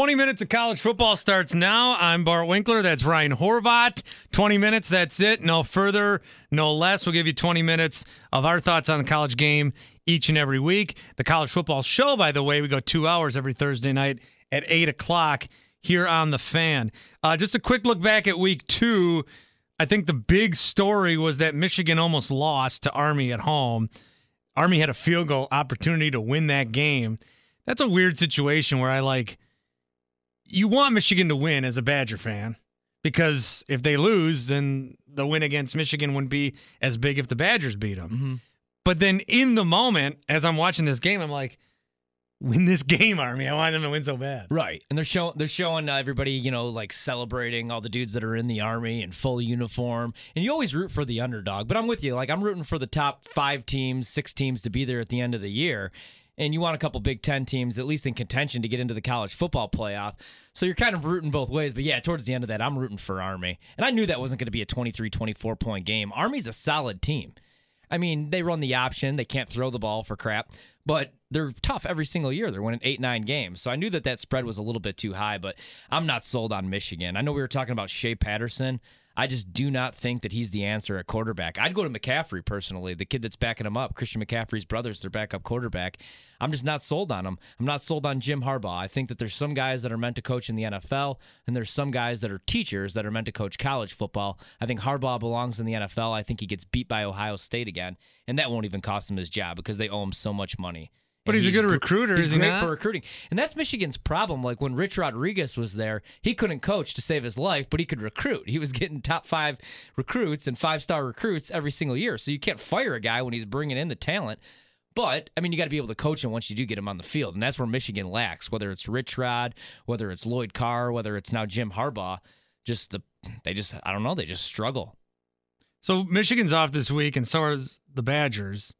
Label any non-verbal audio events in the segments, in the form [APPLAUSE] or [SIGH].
20 minutes of college football starts now. I'm Bart Winkler. That's Ryan Horvat. 20 minutes, that's it. No further, no less. We'll give you 20 minutes of our thoughts on the college game each and every week. The college football show, by the way, we go two hours every Thursday night at 8 o'clock here on The Fan. Uh, just a quick look back at week two. I think the big story was that Michigan almost lost to Army at home. Army had a field goal opportunity to win that game. That's a weird situation where I like – you want Michigan to win as a Badger fan because if they lose, then the win against Michigan wouldn't be as big if the Badgers beat them. Mm-hmm. But then in the moment, as I'm watching this game, I'm like, win this [LAUGHS] game, Army. I want them to win so bad. Right, and they're showing they're showing everybody, you know, like celebrating all the dudes that are in the Army in full uniform. And you always root for the underdog. But I'm with you. Like I'm rooting for the top five teams, six teams to be there at the end of the year and you want a couple Big Ten teams at least in contention to get into the college football playoff. So you're kind of rooting both ways. But yeah, towards the end of that, I'm rooting for Army. And I knew that wasn't going to be a 23, 24 point game. Army's a solid team. I mean, they run the option. They can't throw the ball for crap, but they're tough every single year. They're winning eight, nine games. So I knew that that spread was a little bit too high, but I'm not sold on Michigan. I know we were talking about Shea Patterson. I just do not think that he's the answer at quarterback. I'd go to McCaffrey personally, the kid that's backing him up. Christian McCaffrey's brother's their backup quarterback. I'm just not sold on him. I'm not sold on Jim Harbaugh. I think that there's some guys that are meant to coach in the NFL, and there's some guys that are teachers that are meant to coach college football. I think Harbaugh belongs in the NFL. I think he gets beat by Ohio State again, and that won't even cost him his job because they owe him so much money. But he's, he's, a good recruiter. He's great he for recruiting, and that's Michigan's problem. Like when Rich Rodriguez was there, he couldn't coach to save his life, but he could recruit. He was [LAUGHS] getting top five recruits and five star recruits every single year. So you can't fire a guy when he's bringing in the talent. But I mean, you got to be able to coach him once you do get him on the field, and that's where Michigan lacks. Whether it's Rich Rod, whether it's Lloyd Carr, whether it's now Jim Harbaugh, just the they just I don't know they just struggle. So Michigan's off this week, and so is the Badgers,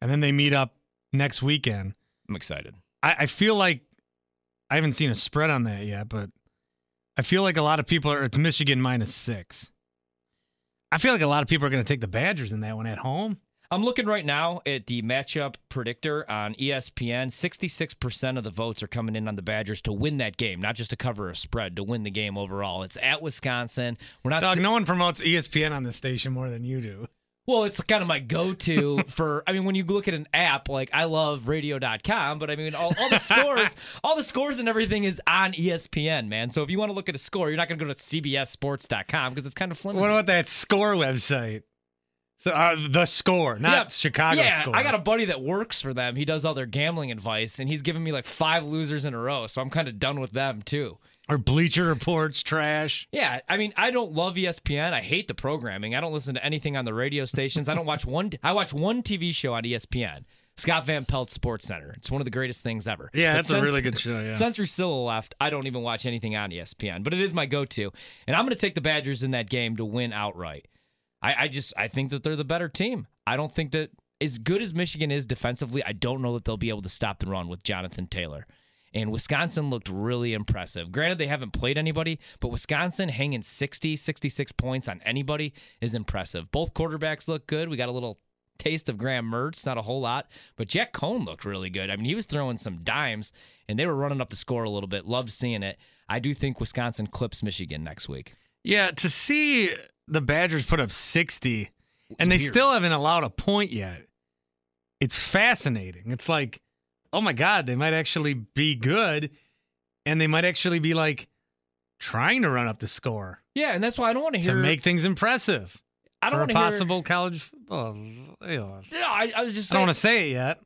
and then they meet up next weekend. I'm excited. I, I feel like I haven't seen a spread on that yet, but I feel like a lot of people are it's Michigan minus six. I feel like a lot of people are going to take the Badgers in that one at home. I'm looking right now at the matchup predictor on ESPN. 66% of the votes are coming in on the Badgers to win that game, not just to cover a spread, to win the game overall. It's at Wisconsin. We're not. Dog, si- no one promotes ESPN on this station more than you do. Well, it's kind of my go-to for. I mean, when you look at an app, like I love Radio.com, but I mean, all, all the scores, [LAUGHS] all the scores and everything is on ESPN, man. So if you want to look at a score, you're not going to go to CBSSports.com because it's kind of flimsy. What about that score website? So uh, the score, not yeah, Chicago yeah, score. I got a buddy that works for them. He does all their gambling advice, and he's giving me like five losers in a row. So I'm kind of done with them too. Or Bleacher Reports trash. Yeah, I mean, I don't love ESPN. I hate the programming. I don't listen to anything on the radio stations. I don't watch one. I watch one TV show on ESPN. Scott Van Pelt Sports Center. It's one of the greatest things ever. Yeah, but that's since, a really good show. Yeah. Since Russillo left, I don't even watch anything on ESPN, but it is my go-to, and I'm going to take the Badgers in that game to win outright. I, I just I think that they're the better team. I don't think that as good as Michigan is defensively, I don't know that they'll be able to stop the run with Jonathan Taylor and Wisconsin looked really impressive. Granted, they haven't played anybody, but Wisconsin hanging 60, 66 points on anybody is impressive. Both quarterbacks look good. We got a little taste of Graham Mertz, not a whole lot, but Jack Coan looked really good. I mean, he was throwing some dimes, and they were running up the score a little bit. Loved seeing it. I do think Wisconsin clips Michigan next week. Yeah, to see the Badgers put up 60 it's and they weird. still haven't allowed a point yet. It's fascinating. It's like oh my God, they might actually be good and they might actually be like trying to run up the score. Yeah, and that's why I don't want to hear to make things impressive. I don't for a possible hear... college football. Oh, yeah, I, I was just. Saying, I don't want to say it yet.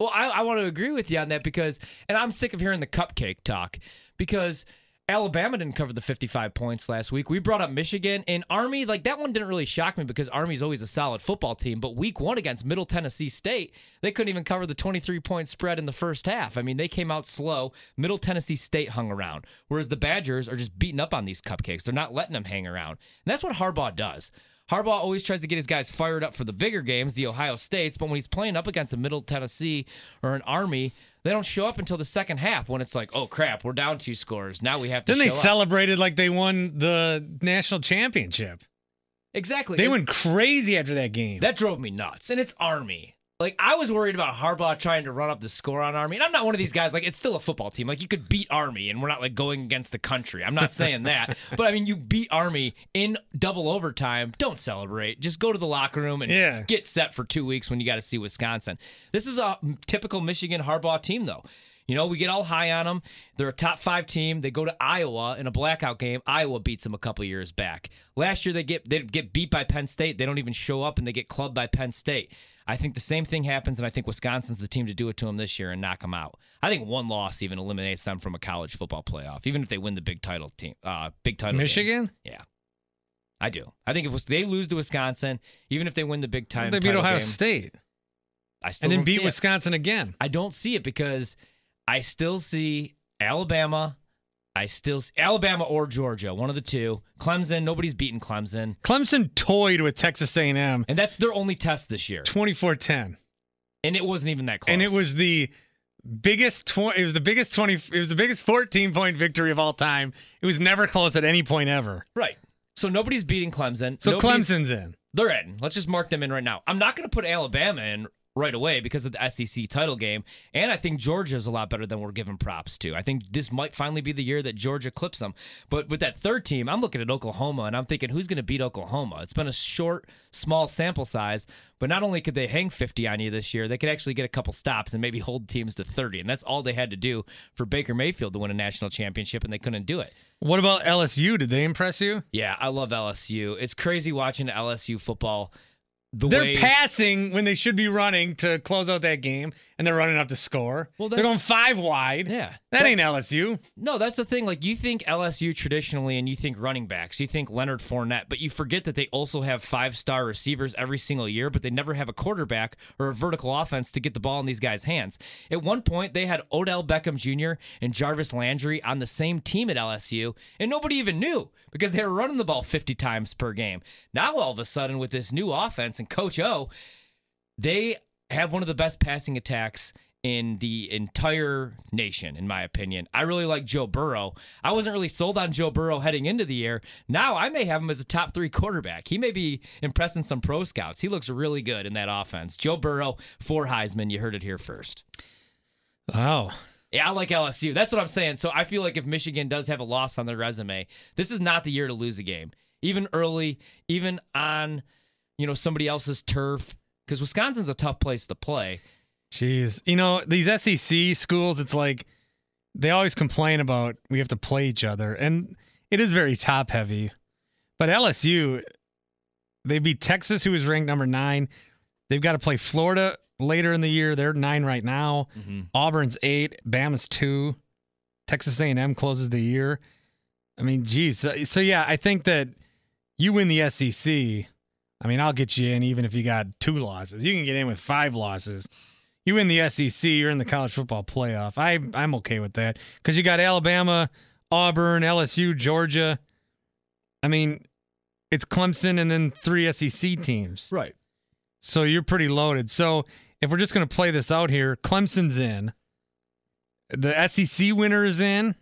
Well, I, I want to agree with you on that because, and I'm sick of hearing the cupcake talk because Alabama didn't cover the 55 points last week. We brought up Michigan and Army. Like that one didn't really shock me because Army's always a solid football team. But week one against Middle Tennessee State, they couldn't even cover the 23 point spread in the first half. I mean, they came out slow. Middle Tennessee State hung around, whereas the Badgers are just beating up on these cupcakes. They're not letting them hang around. And that's what Harbaugh does. Harbaugh always tries to get his guys fired up for the bigger games, the Ohio States, but when he's playing up against a Middle Tennessee or an Army, they don't show up until the second half when it's like, oh crap, we're down two scores. Now we have to. Then they up. celebrated like they won the national championship. Exactly. They went crazy after that game. That drove me nuts. And it's Army. Like I was worried about Harbaugh trying to run up the score on Army. And I'm not one of these guys like it's still a football team. Like you could beat Army and we're not like going against the country. I'm not saying that. [LAUGHS] but I mean you beat Army in double overtime. Don't celebrate. Just go to the locker room and Yeah. get set for 2 weeks when you got to see Wisconsin. This is a typical Michigan Harbaugh team though. You know, we get all high on them. They're a top five team. They go to Iowa in a blackout game. Iowa beats them a couple years back. Last year they get they get beat by Penn State. They don't even show up and they get clubbed by Penn State. I think the same thing happens, and I think Wisconsin's the team to do it to them this year and knock them out. I think one loss even eliminates them from a college football playoff, even if they win the big title team, uh, big title. game. Michigan? yeah, I do. I think if they lose to Wisconsin, even if they win the big time, They beat Ohio game, State I still and then beat it. Wisconsin again. I don't see it because I still see Alabama. I still see Alabama or Georgia, one of the two. Clemson, nobody's beaten Clemson, Clemson toyed with Texas A&M and that's their only test this year. 24-10. And it wasn't even that close. And it was the biggest tw- it was the biggest 20 it was the biggest 14 point victory of all time. It was never close at any point ever. right. So nobody's beating Clemson. So Nobody's- Clemson's in. They're in. Let's just mark them in right now. I'm not going to put Alabama in right away because of the SEC title game, and I think Georgia is a lot better than we're giving props to. I think this might finally be the year that Georgia clips them. But with that third team, I'm looking at Oklahoma and I'm thinking, who's going to beat Oklahoma? It's been a short, small sample size, but not only could they hang 50 on you this year, they could actually get a couple stops and maybe hold teams to 30, and that's all they had to do for Baker Mayfield to win a national championship, and they couldn't do it. What about LSU? Did they impress you? Yeah, I love LSU. It's crazy watching LSU football. The They're way passing when they should be running to close out that game, and they're running up to score. Well, they're going five wide. Yeah. That ain't LSU. No, that's the thing. Like you think LSU traditionally, and you think running backs, you think Leonard Fournette, but you forget that they also have five-star receivers every single year, but they never have a quarterback or a vertical offense to get the ball in these guys' hands. At one point, they had Odell Beckham Jr. and Jarvis Landry on the same team at LSU, and nobody even knew because they were running the ball 50 times per game. Now all of a sudden, with this new offense and Coach O, they have one of the best passing attacks in the entire nation, in my opinion. I really like Joe Burrow. I wasn't really sold on Joe Burrow heading into the year. Now I may have him as a top three quarterback. He may be impressing some pro scouts. He looks really good in that offense. Joe Burrow, for Heisman. You heard it here first. Wow. Yeah, I like LSU. That's what I'm saying. So I feel like if Michigan does have a loss on their resume, this is not the year to lose a game. Even early, even on, you know, somebody else's turf, because Wisconsin's a tough place to play. Jeez. You know, these SEC schools, it's like they always complain about we have to play each other, and it is very top heavy. But LSU, they beat Texas, who is ranked number nine. They've got to play Florida later in the year. They're nine right now. Mm-hmm. Auburn's eight. Bama's two. Texas A&M closes the year. I mean, geez. So, so yeah, I think that you win the SEC. I mean, I'll get you in even if you got two losses. You can get in with five losses. You win the SEC, you're in the college football playoff. I I'm okay with that because you got Alabama, Auburn, LSU, Georgia. I mean, it's Clemson and then three SEC teams. Right. So you're pretty loaded. So if we're just going to play this out here, Clemson's in. The SEC winner is in.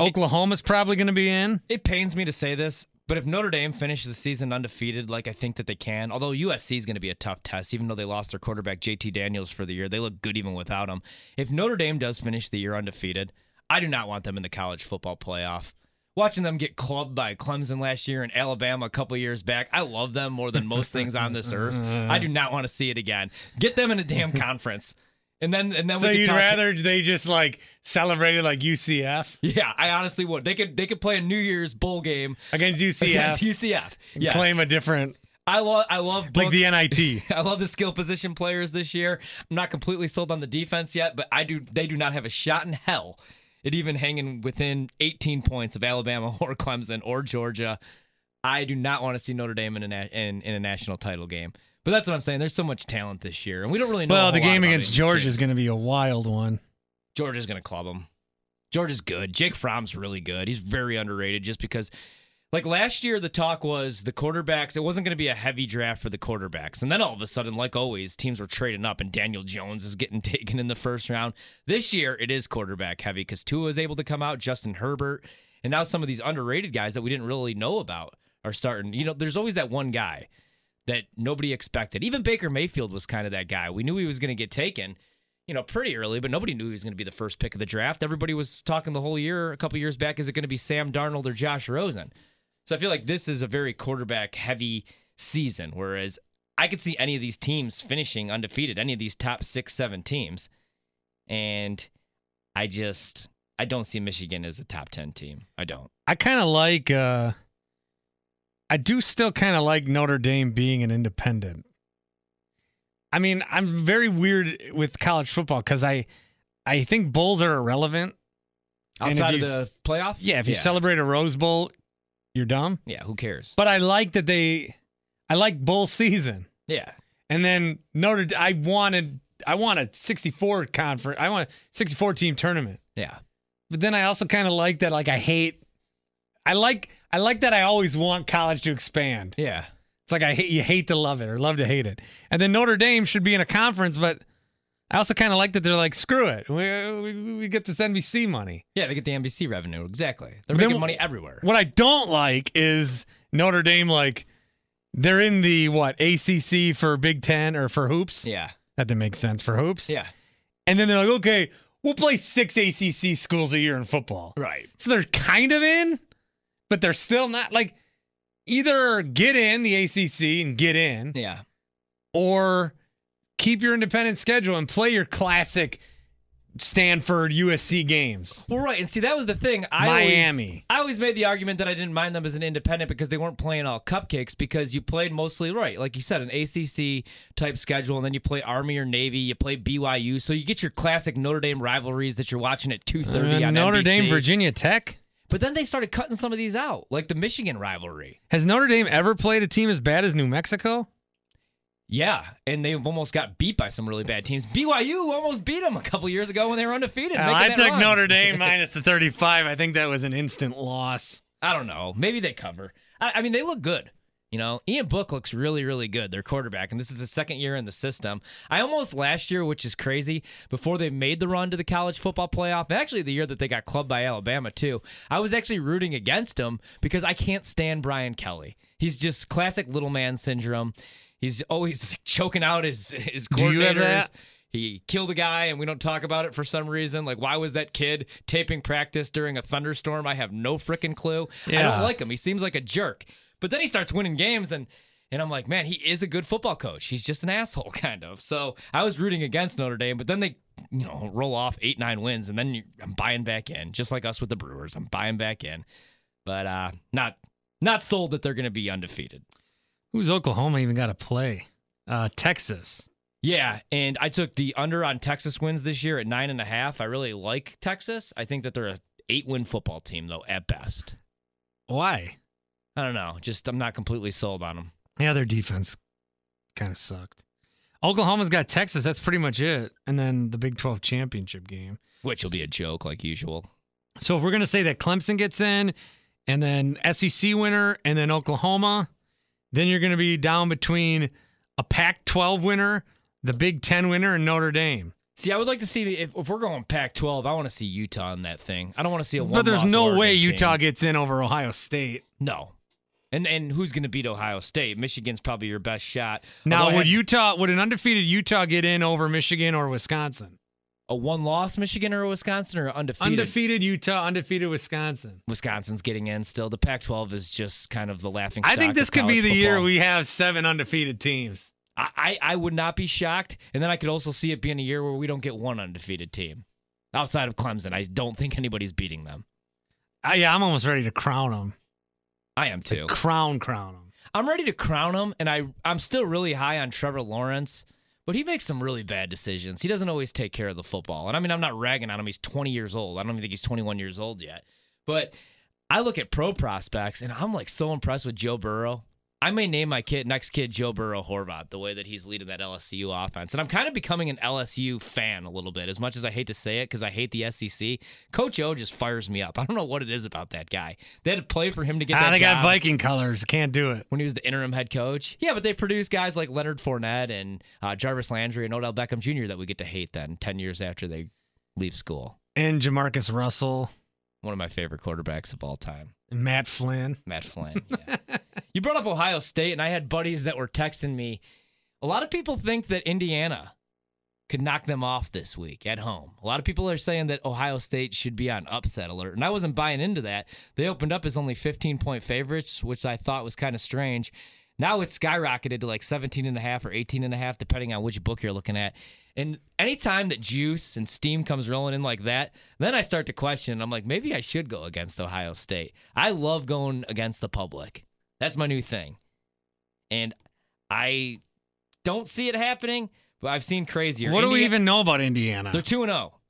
Oklahoma's probably going to be in. It pains me to say this, but if Notre Dame finishes the season undefeated, like I think that they can, although USC is going to be a tough test, even though they lost their quarterback JT Daniels for the year, they look good even without him. If Notre Dame does finish the year undefeated, I do not want them in the college football playoff. Watching them get clubbed by Clemson last year and Alabama a couple years back, I love them more than most things on this earth. I do not want to see it again. Get them in a damn [LAUGHS] conference. And then and then So you'd rather they just like celebrated like UCF Yeah, I honestly would. They could they could play a New Year's bowl game against UCF, [LAUGHS] against UCF. Yes. claim a different I love I love like the NIT. [LAUGHS] I love the skill position players this year. I'm not completely sold on the defense yet, but I do they do not have a shot in hell at even hanging within 18 points of Alabama [LAUGHS] or Clemson or Georgia. I do not want to see Notre Dame in a in, in a national title game. But that's what I'm saying. There's so much talent this year, and we don't really know. Well, the game against Georgia is going to be a wild one. Georgia's going to club him. Georgia's good. Jake Fromm's really good. He's very underrated just because, like last year, the talk was the quarterbacks. It wasn't going to be a heavy draft for the quarterbacks. And then all of a sudden, like always, teams were trading up and Daniel Jones is getting [LAUGHS] taken in the first round. This year, it is quarterback heavy because Tua is able to come out, Justin Herbert, and now some of these underrated guys that we didn't really know about are starting. You know, there's always that one guy that nobody expected. Even Baker Mayfield was kind of that guy. We knew he was going to get taken, you know, pretty early, but nobody knew he was going to be the first pick of the draft. Everybody was talking the whole year, a couple years back, is it going to be Sam Darnold or Josh Rosen? So I feel like this is a very quarterback heavy season, whereas I could see any of these teams finishing undefeated, any of these top six, seven teams. And I just I don't see Michigan as a top ten team. I don't. I kind of like. uh I do still kind of like Notre Dame being an independent. I mean, I'm very weird with college football because I, I think bowls are irrelevant. Outside of you the playoff? Yeah, if you celebrate a Rose Bowl, you're dumb. Yeah, who cares? But I like that they, I like bowl season. Yeah. And then Notre, I wanted, I want a 64 conference. I want a 64 team tournament. Yeah. But then I also kind of like that. Like I hate, I like, I like that. I always want college to expand. Yeah. It's like I hate you hate to love it or love to hate it. And then Notre Dame should be in a conference, but I also kind of like that they're like, screw it, we, we, we get this NBC money. Yeah, they get the NBC revenue. Exactly. They're Then making wh- money everywhere. What I don't like is Notre Dame like they're in the what ACC for Big Ten or for hoops. Yeah. That didn't make sense for hoops. Yeah. And then they're like, okay, we'll play six ACC schools a year in football. Right. So they're kind of in, but they're still not like either get in the ACC and get in, Yeah. or keep your independent schedule and play your classic Stanford USC games. Well, right, and see that was the thing. I Miami. Always, I always made the argument that I didn't mind them as an independent because they weren't playing all cupcakes because you played mostly right, like you said, an ACC type schedule, and then you play Army or Navy, you play BYU, so you get your classic Notre Dame rivalries that you're watching at two thirty Uh, on Notre NBC. Dame, Virginia Tech. But then they started cutting some of these out, like the Michigan rivalry. Has Notre Dame ever played a team as bad as New Mexico? Yeah, and they've almost got beat by some really bad teams. BYU almost beat them a couple years ago when they were undefeated. Uh, I took run. Notre Dame [LAUGHS] minus the 35. I think that was an instant loss. I don't know. Maybe they cover. I, I mean, they look good. You know, Ian Book looks really, really good. Their quarterback, and this is his second year in the system. I almost last year, which is crazy, before they made the run to the college football playoff. Actually, the year that they got clubbed by Alabama too. I was actually rooting against him because I can't stand Brian Kelly. He's just classic little man syndrome. He's always [LAUGHS] choking out his his coordinators. Do you have that? He killed a guy and we don't talk about it for some reason. Like, why was that kid taping practice during a thunderstorm? I have no freaking clue. I don't like him. He seems like a jerk. But then he starts winning games and and I'm like, man, he is a good football coach. He's just an asshole, [LAUGHS] kind of. So I was rooting against Notre Dame, but then they, you know, roll off eight, nine wins, and then you, I'm buying back in, just like us with the Brewers. I'm buying back in, but uh, not not sold that they're going to be undefeated. Who's Oklahoma even got to play? Uh, Texas. Yeah, and I took the under on Texas wins this year at nine and a half. I really like Texas. I think that they're a eight win football team though at best. Why? I don't know. Just I'm not completely sold on them. Yeah, their defense kind of sucked. Oklahoma's got Texas. That's pretty much it. And then the Big 12 championship game. Which will be a joke like usual. So if we're going to say that Clemson gets in and then SEC winner and then Oklahoma, then you're going to be down between a Pac 12 winner, the Big 10 winner, and Notre Dame. See, I would like to see if, if we're going Pac-12. I want to see Utah in that thing. I don't want to see a one. But there's no way Utah Team. gets in over Ohio State. No, and and who's going to beat Ohio State? Michigan's probably your best shot. Now, Although would Utah, would an undefeated Utah get in over Michigan or Wisconsin? a one-loss Michigan or Wisconsin or undefeated? Undefeated Utah, undefeated Wisconsin. Wisconsin's getting in still. The Pac-12 is just kind of the laughing. I think this could be the year we have seven undefeated teams. I, I I would not be shocked, and then I could also see it being a year where we don't get one undefeated team outside of Clemson. I don't think anybody's beating them. Uh, yeah, I'm almost ready to crown them. I am too. Crown, crown them. I'm ready to crown them, and I I'm still really high on Trevor Lawrence, but he makes some really bad decisions. He doesn't always take care of the football, and I mean I'm not ragging on him. He's 20 years old. I don't even think he's 21 years old yet. But I look at pro prospects, and I'm like so impressed with Joe Burrow. I may name my kid next kid Joe Burrow Horvat the way that he's leading that LSU offense, and I'm kind of becoming an LSU fan a little bit. As much as I hate to say it, because I hate the SEC, Coach O just fires me up. I don't know what it is about that guy. They had to play for him to get Ah, that they got Viking colors. Can't do it. when he was the interim head coach. Yeah, but they produce guys like Leonard Fournette and uh, Jarvis Landry and Odell Beckham Jr. that we get to hate then 10 years after they leave school. And Jamarcus Russell, One of my favorite quarterbacks of all time, Matt Flynn. Matt Flynn. [LAUGHS] Yeah. You brought up Ohio State, and I had buddies that were texting me. A lot of people think that Indiana could knock them off this week at home. A lot of people are saying that Ohio State should be on upset alert, and I wasn't buying into that. They opened up as only 15 point favorites, which I thought was kind of strange. Now it's skyrocketed to like 17 and a half or 18 and a half, depending on which book you're looking at. And anytime that juice and steam comes rolling in like that, then I start to question. I'm like, maybe I should go against Ohio State. I love going against the public. That's my new thing. And I don't see it happening, but I've seen crazier. What do we even know about Indiana? They're 2 and 0.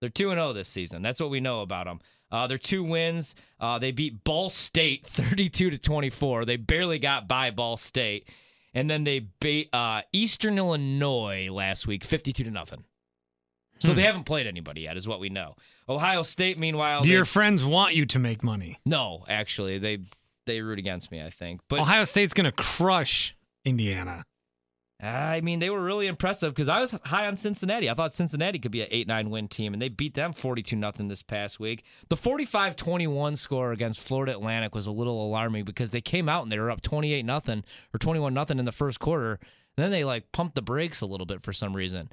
They're 2 and 0 this season. That's what we know about them. Uh, their two wins, uh, they beat Ball State [LAUGHS] 32 to 24. They barely got by Ball State. And then they beat uh, Eastern Illinois last week 52 to nothing. So Hmm. they haven't played anybody yet, is what we know. Ohio State, meanwhile, Do they- your friends want you to make money? no, actually, they they root against me. I think, but Ohio State's going to crush Indiana. I mean, they were really impressive because I was high on Cincinnati. I thought Cincinnati could be an 8 9 win team, and they beat them 42 0 this past week. The 45 21 score against Florida Atlantic was a little alarming because they came out and they were up 28 0 or 21 0 in the first quarter. Then they like pumped the brakes a little bit for some reason.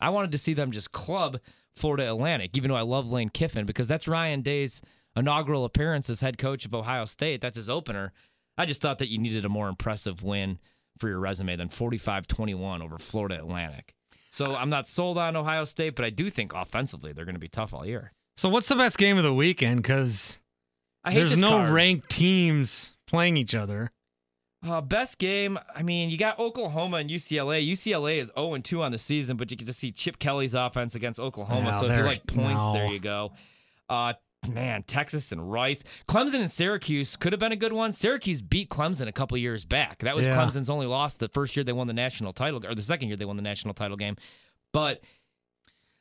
I wanted to see them just club Florida Atlantic, even though I love Lane Kiffin because that's Ryan Day's inaugural appearance as head coach of Ohio State. That's his opener. I just thought that you needed a more impressive win for your resume than 45 21 over Florida Atlantic. So I'm not sold on Ohio State, but I do think offensively they're going to be tough all year. So what's the best game of the weekend? Because there's no card. ranked teams playing each other. Uh, best game. I mean, you got Oklahoma and UCLA. UCLA is 0 2 on the season, but you get to see Chip Kelly's offense against Oklahoma. Yeah, so if you like points, there you go. Uh, man, Texas and Rice, Clemson and Syracuse could have been a good one. Syracuse beat Clemson a couple years back. That was Yeah. Clemson's only loss the first year they won the national title, or the second year they won the national title game. But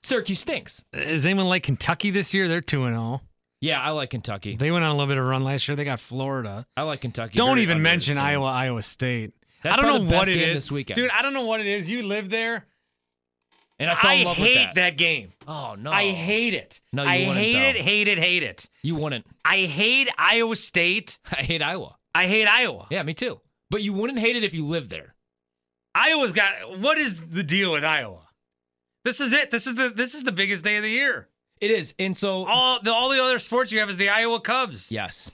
Syracuse stinks. Is anyone like Kentucky this year? They're 2 and 0. Yeah, I like Kentucky. They went on a little bit of a run last year. They got Florida. I like Kentucky. Don't Very even mention team. Iowa, Iowa State. That's I don't know what it is. this weekend. Dude, I don't know what it is. You live there. And I fell in I love hate with that. game. Oh no, I hate it. No, you I wouldn't, hate though. it, hate it, hate it. You wouldn't. I hate Iowa State. [LAUGHS] I hate Iowa. I hate Iowa. Yeah, me too. But you wouldn't hate it if you lived there. Iowa's got what is the deal with Iowa? This is it. This is the this is the biggest day of the year. It is, and so All the all the other sports you have is the Iowa Cubs. yes,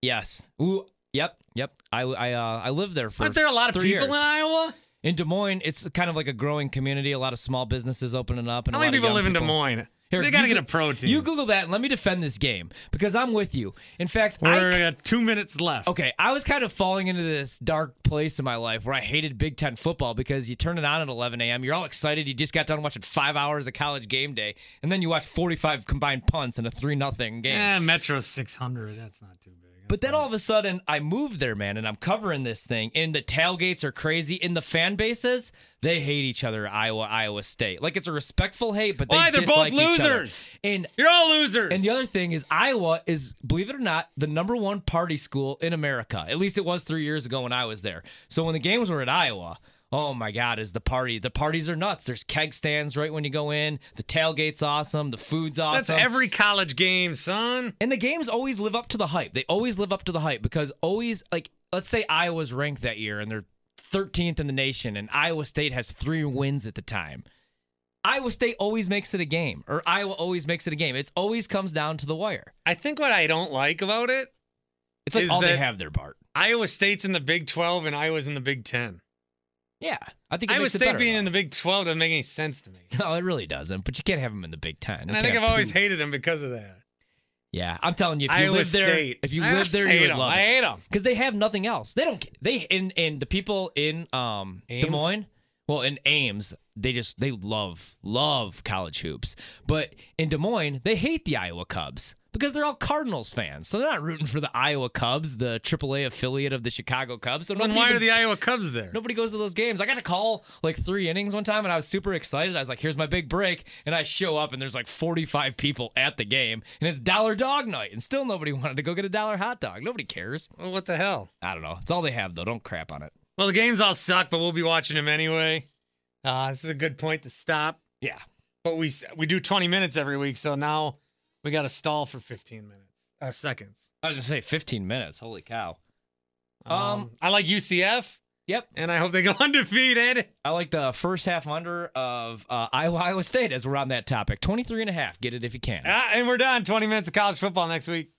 yes. Ooh, yep, yep. I I uh, I lived there for. Aren't there a lot of people years. in Iowa? In Des Moines, it's kind of like a growing community. A lot of small businesses opening up, and How many people live in Des. Moines? Here, they got to you get a go- pro team. You Google that and let me defend this game because I'm with you. In fact, We're I got two minutes left. Okay, I was kind of falling into this dark place in my life where I hated Big Ten football because you turn it on at 11 a.m. You're all excited. You just got done watching five hours of college game day, and then you watch 45 combined punts in a 3 nothing game. Yeah, Metro 600. That's not too big. But then all of a sudden, I move there, man, and I'm covering this thing, and the tailgates are crazy. And the fan bases, they hate each other. Iowa, Iowa State, like it's a respectful hate, but they Why? They're both dislike each other. losers. And You're all losers. and the other thing is, Iowa is, believe it or not, the number one party school in America. At least it was three years ago when I was there. So when the games were at Iowa, oh my God, is the party. The parties are nuts. There's keg stands right when you go in. The tailgate's awesome. The food's awesome. That's every college game, son. and the games always live up to the hype. They always live up to the hype because always, like, let's say Iowa's ranked that year and they're 13th in the nation and Iowa State has three wins at the time. Iowa State always makes it a game, or Iowa always makes it a game. It always comes down to the wire. I think what I don't like about it, It's like Is all they have their Bart. Iowa State's in the Big 12 and Iowa's in the Big 10. Yeah, I think Iowa State being in the Big 12 doesn't make any sense to me. No, [LAUGHS] it really doesn't. But you can't have them in the Big Ten. And I think I've always hated them because of that. Yeah, I'm telling you, if you Iowa live there, State. if you I live there, hate you would 'em. love I it. hate them. because they have nothing else. They don't. They and and the people in um Des Moines, well, in Ames, they just they love love college hoops. But in Des Moines, they hate the Iowa Cubs because they're all Cardinals fans. So they're not rooting for the Iowa Cubs, the AAA affiliate of the Chicago Cubs. So Then why even- are the Iowa Cubs there? Nobody goes to those games. I got to call like three innings one time and I was super excited. I was like, here's my big break. And I show up and there's like 45 people at the game and it's dollar dog night. And still nobody [LAUGHS] wanted to go get a dollar hot dog. Nobody cares. Well, what the hell? I don't know. It's all they have though. Don't crap on it. Well, the games all suck, but we'll be watching them anyway. Uh, this is a good point to stop. Yeah. But we we do 20 minutes every week, so now we got to stall for 15 minutes, uh, seconds. I was going to say 15 minutes. Holy cow. Um, I like UCF, Yep. and I hope they go [LAUGHS] undefeated. I like the first half under of uh, Iowa Iowa State as we're on that topic. 23 and a half. Get it if you can. Ah, and we're done. 20 minutes of college football next week.